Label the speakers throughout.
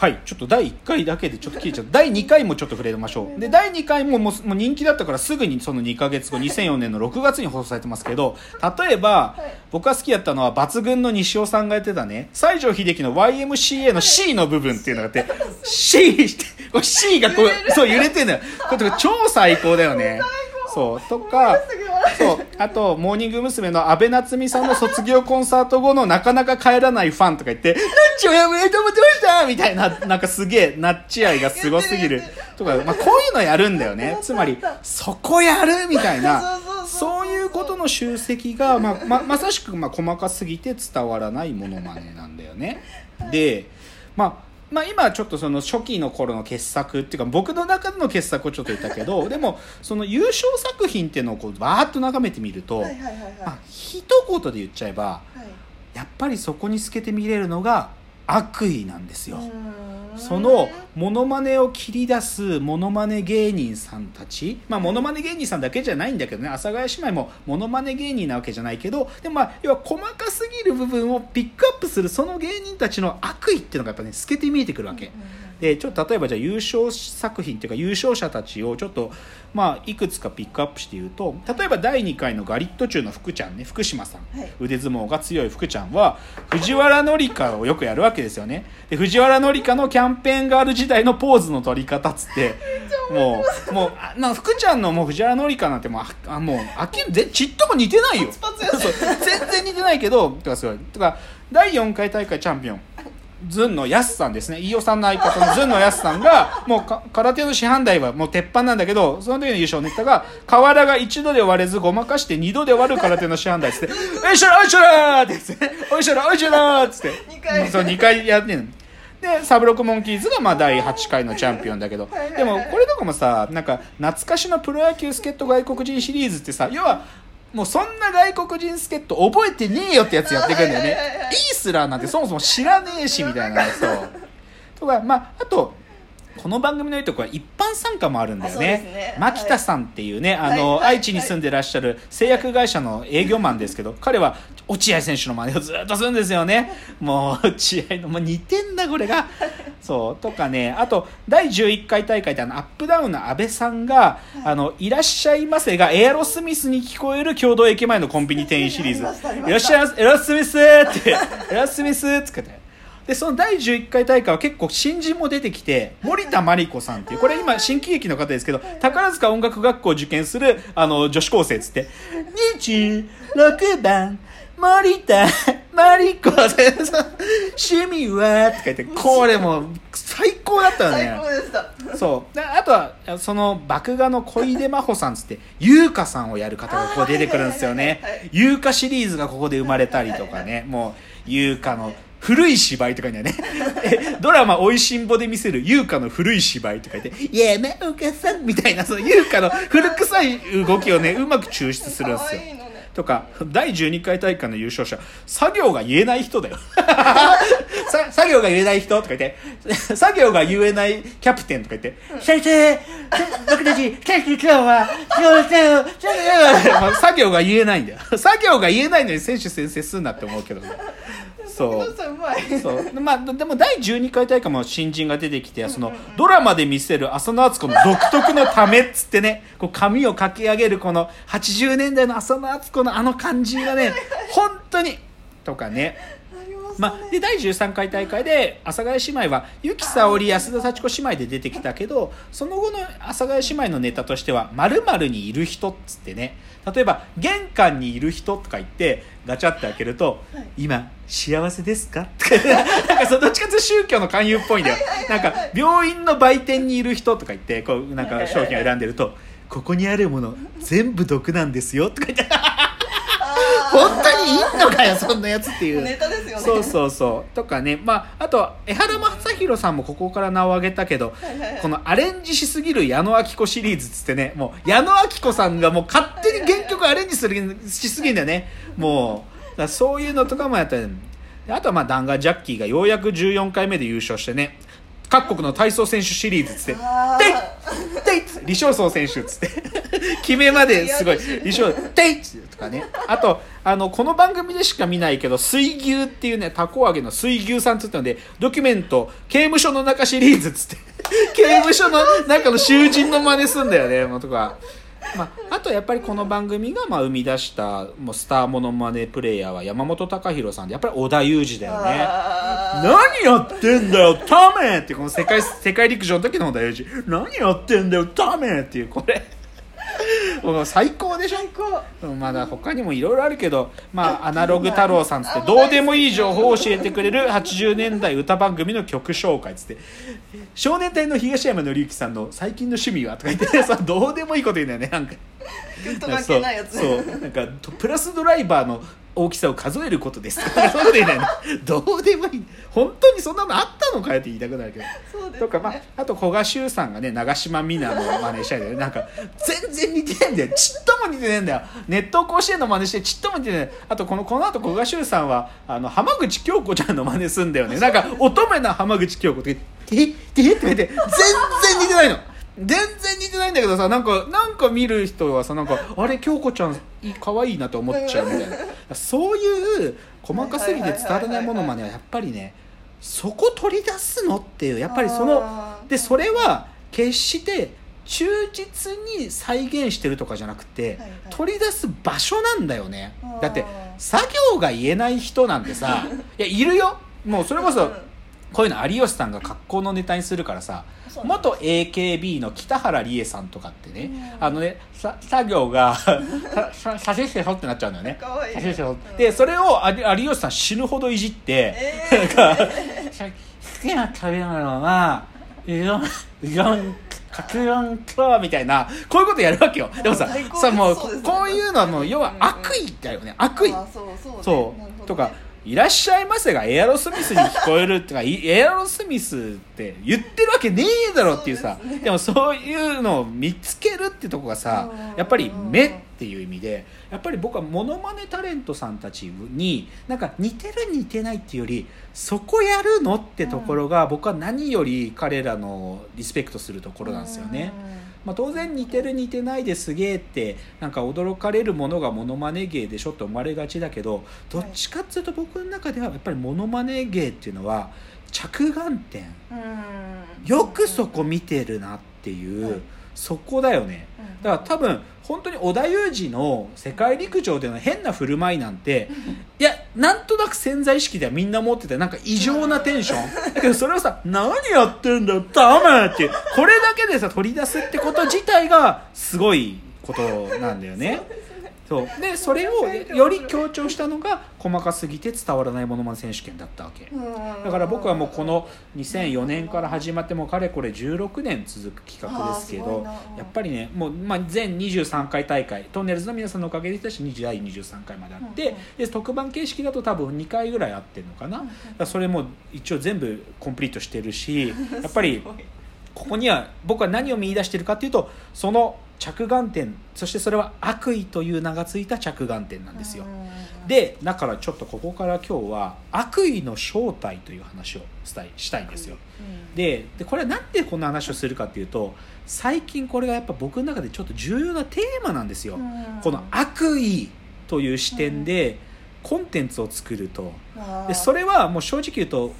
Speaker 1: はいちょっと第1回だけでちょっと聞いちゃう。第2回もちょっと触れましょう。で第2回ももうもう人気だったからすぐにその2か月後2004年の6月に放送されてますけど例えば、
Speaker 2: はい。
Speaker 1: 僕が好きだったのは抜群の西尾さんがやってたね西城秀樹の YMCA の C の部分っていうのがあって C C がこうそう揺れてんだよ。これ超最高だよね。そうとかそうあとモーニング娘。の阿部夏美さんの卒業コンサート後のなかなか帰らないファンとか言って「ナッチをやめと思ってました!」みたいななんかすげえナッチ愛がすごすぎる とか、まあ、こういうのやるんだよねつまりそこやるみたいな
Speaker 2: そう
Speaker 1: いうことの集積が、まあままさしくまあ細かすぎて伝わらないものまねなんだよね。で、まあまあ、今ちょっとその初期の頃の傑作っていうか僕の中での傑作をちょっと言ったけど でもその優勝作品っていうのをこうバーッと眺めてみると、
Speaker 2: はいはいはいはい。
Speaker 1: まあ、一言で言っちゃえば
Speaker 2: はい。
Speaker 1: やっぱりそこに透けて見れるのが悪意なんですよ。そのモノマネを切り出すモノマネ芸人さんたち。まあモノマネ芸人さんだけじゃないんだけどね。阿佐ヶ谷姉妹もモノマネ芸人なわけじゃないけど。でもまあ要は細かすぎる部分をピックアップするその芸人たちの悪意っていうのがやっぱね透けて見えてくるわけ。でちょっと例えばじゃあ優勝作品っていうか優勝者たちをちょっとまあいくつかピックアップして言うと例えば第2回のガリット中の福ちゃんね。福島さん、
Speaker 2: はい。
Speaker 1: 腕相撲が強い福ちゃんは藤原紀香をよくやるわけですよね。で藤原紀香のキャンペーンガール時代のポーズの取り方っつって もうもうあまあ福ちゃんのもう藤原紀香なんてもうああもうあきぜちっとも似てないよ。
Speaker 2: パツパツ
Speaker 1: 全然似てないけどとかすごい。とか第4回大会チャンピオンずんのやすさんですね。飯尾さんの相方のずんのやすさんが もうか空手の師範代はもう鉄板なんだけどその時の優勝ネタが瓦が一度で割れずごまかして二度で割る空手の師範代っつって「おいしょらおいしょら!」って言って「おいしょらおいしょら!」っつって。
Speaker 2: 二回
Speaker 1: そう2回やってんのでサブロックモンキーズがまあ第8回のチャンピオンだけど。
Speaker 2: はいはいはい
Speaker 1: でもこれとかもさなんか懐かしのプロ野球助っ人外国人シリーズってさ要はもうそんな外国人助っ人覚えてねえよってやつやってくるんだよね。
Speaker 2: はいはいはいはい
Speaker 1: イースラーなんてそもそも知らねえしみたいなそうとかまああとこの番組のいいとこは一般参加もあるんだよね。
Speaker 2: ね。
Speaker 1: 牧田さんっていうね、あの、
Speaker 2: はいはい。
Speaker 1: 愛知に住んでらっしゃる製薬会社の営業マンですけど彼は落合選手の真似をずっとするんですよね。もう落合のもう似てんだこれが。そうとかね。あと第11回大会であのアップダウンの安倍さんが「あのいらっしゃいませ」がエアロスミスに聞こえる共同駅前のコンビニ店員シリーズ。
Speaker 2: ありましたあり「
Speaker 1: いらっしゃいませエアロスミス」って「エアロスミス」って言って。でその第11回大会は結構新人も出てきて森田真理子さんっていうこれ今新喜劇の方ですけど宝塚音楽学校を受験するあの女子高生っつって「26番森田真理子で趣味は」とか言ってこれもう最高だったよ
Speaker 2: 最
Speaker 1: ね
Speaker 2: 高でした。
Speaker 1: そう。であとはその麦芽の小出真帆さんっつって優香さんをやる方がここ出てくるんですよね。優香シリーズがここで生まれたりとかね。もう優香の古い芝居とかにはね。えドラマ「おいしんぼ」で見せる優香の古い芝居とか言って「山岡さん」みたいなその優香の古臭い動きをねうまく抽出するんですよとか第12回大会の優勝者作業が言えない人だよ。さ作業が言えない人とか言って作業が言えないキャプテンとか言って「先生僕たち今日は今日は もう作業が言えないんだよ。作業が言えないのに選手先生すんなって思うけどねそう。
Speaker 2: そう。うまい
Speaker 1: そう。まあ、でも第12回大会も新人が出てきてそのドラマで見せる浅野敦子の独特のためっつってねこう髪をかき上げるこの80年代の浅野敦子のあの感じがね本当にとかね
Speaker 2: ま
Speaker 1: あ、で第13回大会で阿佐ヶ谷姉妹は由紀さおり安田幸子姉妹で出てきたけどその後の阿佐ヶ谷姉妹のネタとしては「〇〇にいる人」っつってね。例えば「玄関にいる人」とか言ってガチャって開けると「
Speaker 2: はい。
Speaker 1: 今幸せですか?」とかなんかそのどっちかというと宗教の勧誘っぽいんだよ。なんか病院の売店にいる人とか言ってこうなんか商品を選んでると「ここにあるもの全部毒なんですよ」とか言って本当にいいのかよそんなやつっていう。
Speaker 2: ネタですよね。
Speaker 1: そうそうそう。とかねまああと江原正宏さんもここから名を挙げたけどこのアレンジしすぎる矢野顕子シリーズっつってねもう矢野顕子さんがもう勝手に原曲アレンジするしすぎんだよね。もうだそういうのとかもやったり。であとはまあダンガージャッキーがようやく14回目で優勝してね各国の体操選手シリーズっつって
Speaker 2: あ「
Speaker 1: でいでい李承宗選手」っつって 決めまですごい一緒「テイ!」とかねあとあのこの番組でしか見ないけど水牛っていうねタコ揚げの水牛さんっつったのでドキュメント刑務所の中シリーズっつって 刑務所の中の囚人の真似すんだよねもうとか。まあ、あとやっぱりこの番組がまあ生み出したもうスターモノマネプレイヤーは山本隆弘さんでやっぱり織田裕二だよね。何やってんだよタメってこの世界世界陸上の時の織田裕二。何やってんだよタメっていうこれもう最高でしょ？
Speaker 2: 最高。
Speaker 1: まだ他にもいろいろあるけど、まあ、アナログ太郎さんつってどうでもいい情報を教えてくれる80年代歌番組の曲紹介つって少年隊の東山紀之さんの最近の趣味はとか言って さどうでもいいこと言うんだよねなんか。
Speaker 2: グッと関係ないやつ。
Speaker 1: そうそうなんかとプラスドライバーの大きさを数えることです。そういどうでもいい。本当にそんなのあったのかよって言いたくなるけど。
Speaker 2: そうですね。
Speaker 1: とか、まあ、あと古賀修さんがね長島みなの真似したりねなんか全然似てないんだよ。ちっとも似てないんだよ。熱湯甲子園の真似してちっとも似てないあとこのこの後古賀修さんはあの浜口京子ちゃんの真似すんだよね。なんか乙女な浜口京子って「てて」って言って全然似てないの全然似てないんだけどさなんかなんか見る人はさなんかあれ京子ちゃんいい可愛いなと思っちゃうみたいな。そういう細かすぎて伝わらないものまねはやっぱりねそこ取り出すのっていうやっぱりそのでそれは決して忠実に再現してるとかじゃなくて、
Speaker 2: はいはい。
Speaker 1: 取り出す場所なんだよね。だって作業が言えない人なんてさ いやいるよ。もうそれこそ
Speaker 2: うん
Speaker 1: こういうの有吉さんが格好のネタにするからさ元 AKB の北原理恵さんとかってね、
Speaker 2: うん。
Speaker 1: あのねさ作業が させてほってなっちゃうんだよね。
Speaker 2: いい。
Speaker 1: させて。ほ
Speaker 2: うん。
Speaker 1: でそれを有有吉さん死ぬほどいじって、
Speaker 2: えー。
Speaker 1: なんか好きな食べ物はうどんうどんかつ丼とみたいなこういうことやるわけよ。でもささもうこういうのはもう要は悪意だよね。悪意。
Speaker 2: そうそうね。
Speaker 1: とか「いらっしゃいませ」がエアロスミスに聞こえるってかい エアロスミスって言ってるわけねえだろっていうさ
Speaker 2: ですね。
Speaker 1: でもそういうのを見つけるってとこがさ
Speaker 2: うん。
Speaker 1: やっぱり目っていう意味でやっぱり僕はモノマネタレントさんたちになんか似てる似てないっていうよりそこやるのってところが僕は何より彼らのリスペクトするところなんですよね。まあ、当然似てる似てないですげえってなんか驚かれるものがモノマネ芸でしょって思われがちだけどどっちかっていうと僕の中ではやっぱりモノマネ芸っていうのは着眼点。よくそこ見てるなっていう、
Speaker 2: はい
Speaker 1: そこだよね
Speaker 2: うん
Speaker 1: だから多分本当に織田裕二の世界陸上での変な振る舞いなんていやなんとなく潜在意識ではみんな持っててなんか異常なテンション だけどそれをさ「何やってんだよダメ!」っていうこれだけでさ取り出すってこと自体がすごいことなんだよね。そう。でそれをより強調したのが細かすぎて伝わらないものまね選手権だったわけ。
Speaker 2: うん。
Speaker 1: だから僕はもうこの2004年から始まってもうかれこれ16年続く企画ですけどやっぱりねもう、まあ、全23回大会トンネルズの皆さんのおかげでしたし20第23回まであって、で特番形式だと多分2回ぐらいあってるのかな、それも一応全部コンプリートしてるし やっぱりここには僕は何を見出してるかっていうとその着眼点そしてそれは悪意という名がついた着眼点なんですよ。
Speaker 2: うん
Speaker 1: でだからちょっとここから今日は悪意の正体という話をしたいしたいんですよ。
Speaker 2: うん
Speaker 1: ででこれはなんでこんな話をするかっていうと最近これがやっぱ僕の中でちょっと重要なテーマなんですよ。
Speaker 2: うん
Speaker 1: この悪意という視点でコンテンツを作ると。でそれはもう正直言うと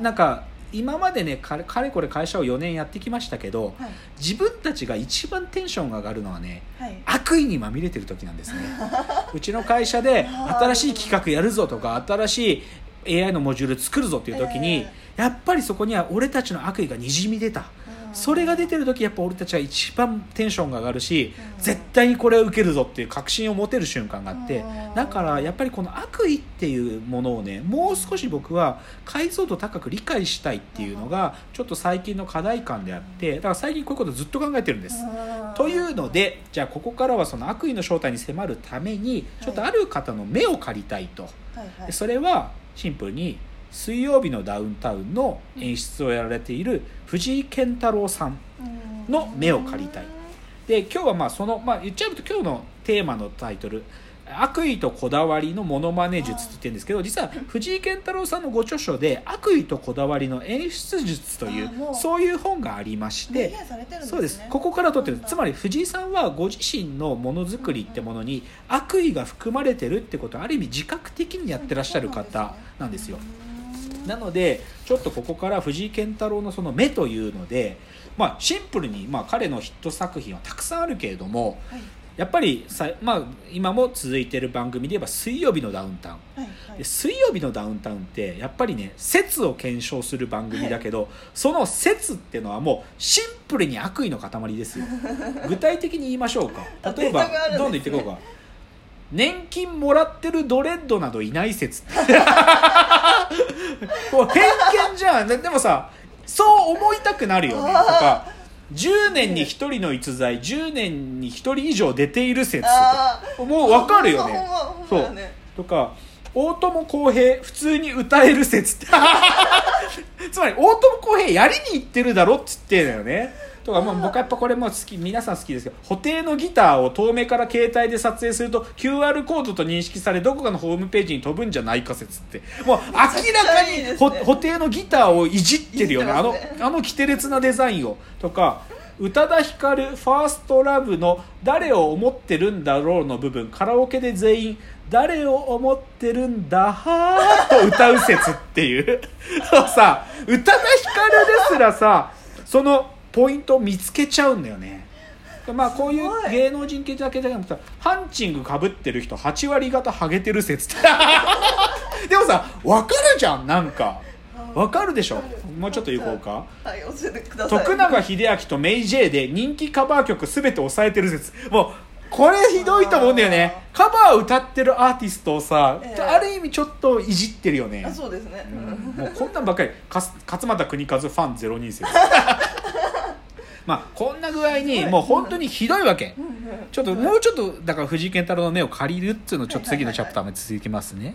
Speaker 1: なんか今までねかれかれこれ会社を4年やってきましたけど
Speaker 2: はい。
Speaker 1: 自分たちが一番テンションが上がるのはね
Speaker 2: はい。
Speaker 1: 悪意にまみれてる時なんですね。うちの会社で新しい企画やるぞとか新しい AI のモジュール作るぞっていう時に、やっぱりそこには俺たちの悪意がにじみ出たそれが出てる時やっぱ俺たちが一番テンションが上がるし
Speaker 2: うん。
Speaker 1: 絶対にこれを受けるぞっていう確信を持てる瞬間があって
Speaker 2: うん。
Speaker 1: だからやっぱりこの悪意っていうものをねもう少し僕は解像度高く理解したいっていうのがちょっと最近の課題感であってだから最近こういうことずっと考えてるんです。というのでじゃあここからはその悪意の正体に迫るためにちょっとある方の目を借りたいと、それはシンプルに水曜日のダウンタウンの演出をやられている藤井健太郎さんの目を借りたい。で今日はまあその、まあ、言っちゃうと今日のテーマのタイトル悪意とこだわりのモノマネ術って言ってるんですけど実は藤井健太郎さんのご著書で「悪意とこだわりの演出術」というそういう本がありましてそうです。ここから取ってる。つまり藤井さんはご自身のものづくりってものに悪意が含まれてるってことをある意味自覚的にやってらっしゃる方なんですよ。なのでちょっとここから藤井健太郎のその目というので、まあ、シンプルに、まあ、彼のヒット作品はたくさんあるけれども
Speaker 2: はい。
Speaker 1: やっぱりさ、まあ、今も続いてる番組で言えば「水曜日のダウンタウン」
Speaker 2: はいはい。
Speaker 1: で水曜日のダウンタウンってやっぱりね説を検証する番組だけど、その説っていうのはもうシンプルに悪意の塊ですよ。具体的に言いましょうか。例えば
Speaker 2: ね。
Speaker 1: どんどん言っていこうか。年金もらってるドレッドなどいない説。こ ででもさそう思いたくなるよね。とか10年に1人の逸材10年に1人以上出ている説。とか
Speaker 2: あ
Speaker 1: もう分かるよね。
Speaker 2: ほんまほんまほんまだね。
Speaker 1: とか大友康平普通に歌える説って。つまり大友康平やりに行ってるだろっつってんだよねとか、まあ、僕はやっぱこれも好き皆さん好きですけど布袋のギターを遠目から携帯で撮影すると QR コードと認識されどこかのホームページに飛ぶんじゃないか説って。もう明らかに
Speaker 2: ですね
Speaker 1: ほ布袋のギターをいじってるよねあのあのキテレツなデザインをとか宇多田ヒカルファーストラブの「誰を思ってるんだろう」の部分カラオケで全員「誰を思ってるんだはー」と歌う説っていう。そ うさ宇多田ヒカルですらさそのポイントを見つけちゃうんだよね。まあこういう芸能人系だけじゃなくてハンチングかぶってる人8割方ハゲてる説って。でもさ分かるじゃんなんか。分かるでしょ？もうちょっと言こうか。
Speaker 2: はい。
Speaker 1: 徳永英明とメイ・ジェイで人気カバー曲全て抑えてる説。もうこれひどいと思うんだよね。カバー歌ってるアーティストをさ、
Speaker 2: ええ。
Speaker 1: ある意味ちょっといじってるよね。
Speaker 2: あそうですね、
Speaker 1: うん。もうこんなんばっかり勝俣邦和ファン0人説まあこんな具合にもう本当にひどいわけ。ちょっともうちょっとだから藤井健太郎の目を借りるっていうのをちょっと次のチャプターまで続きますね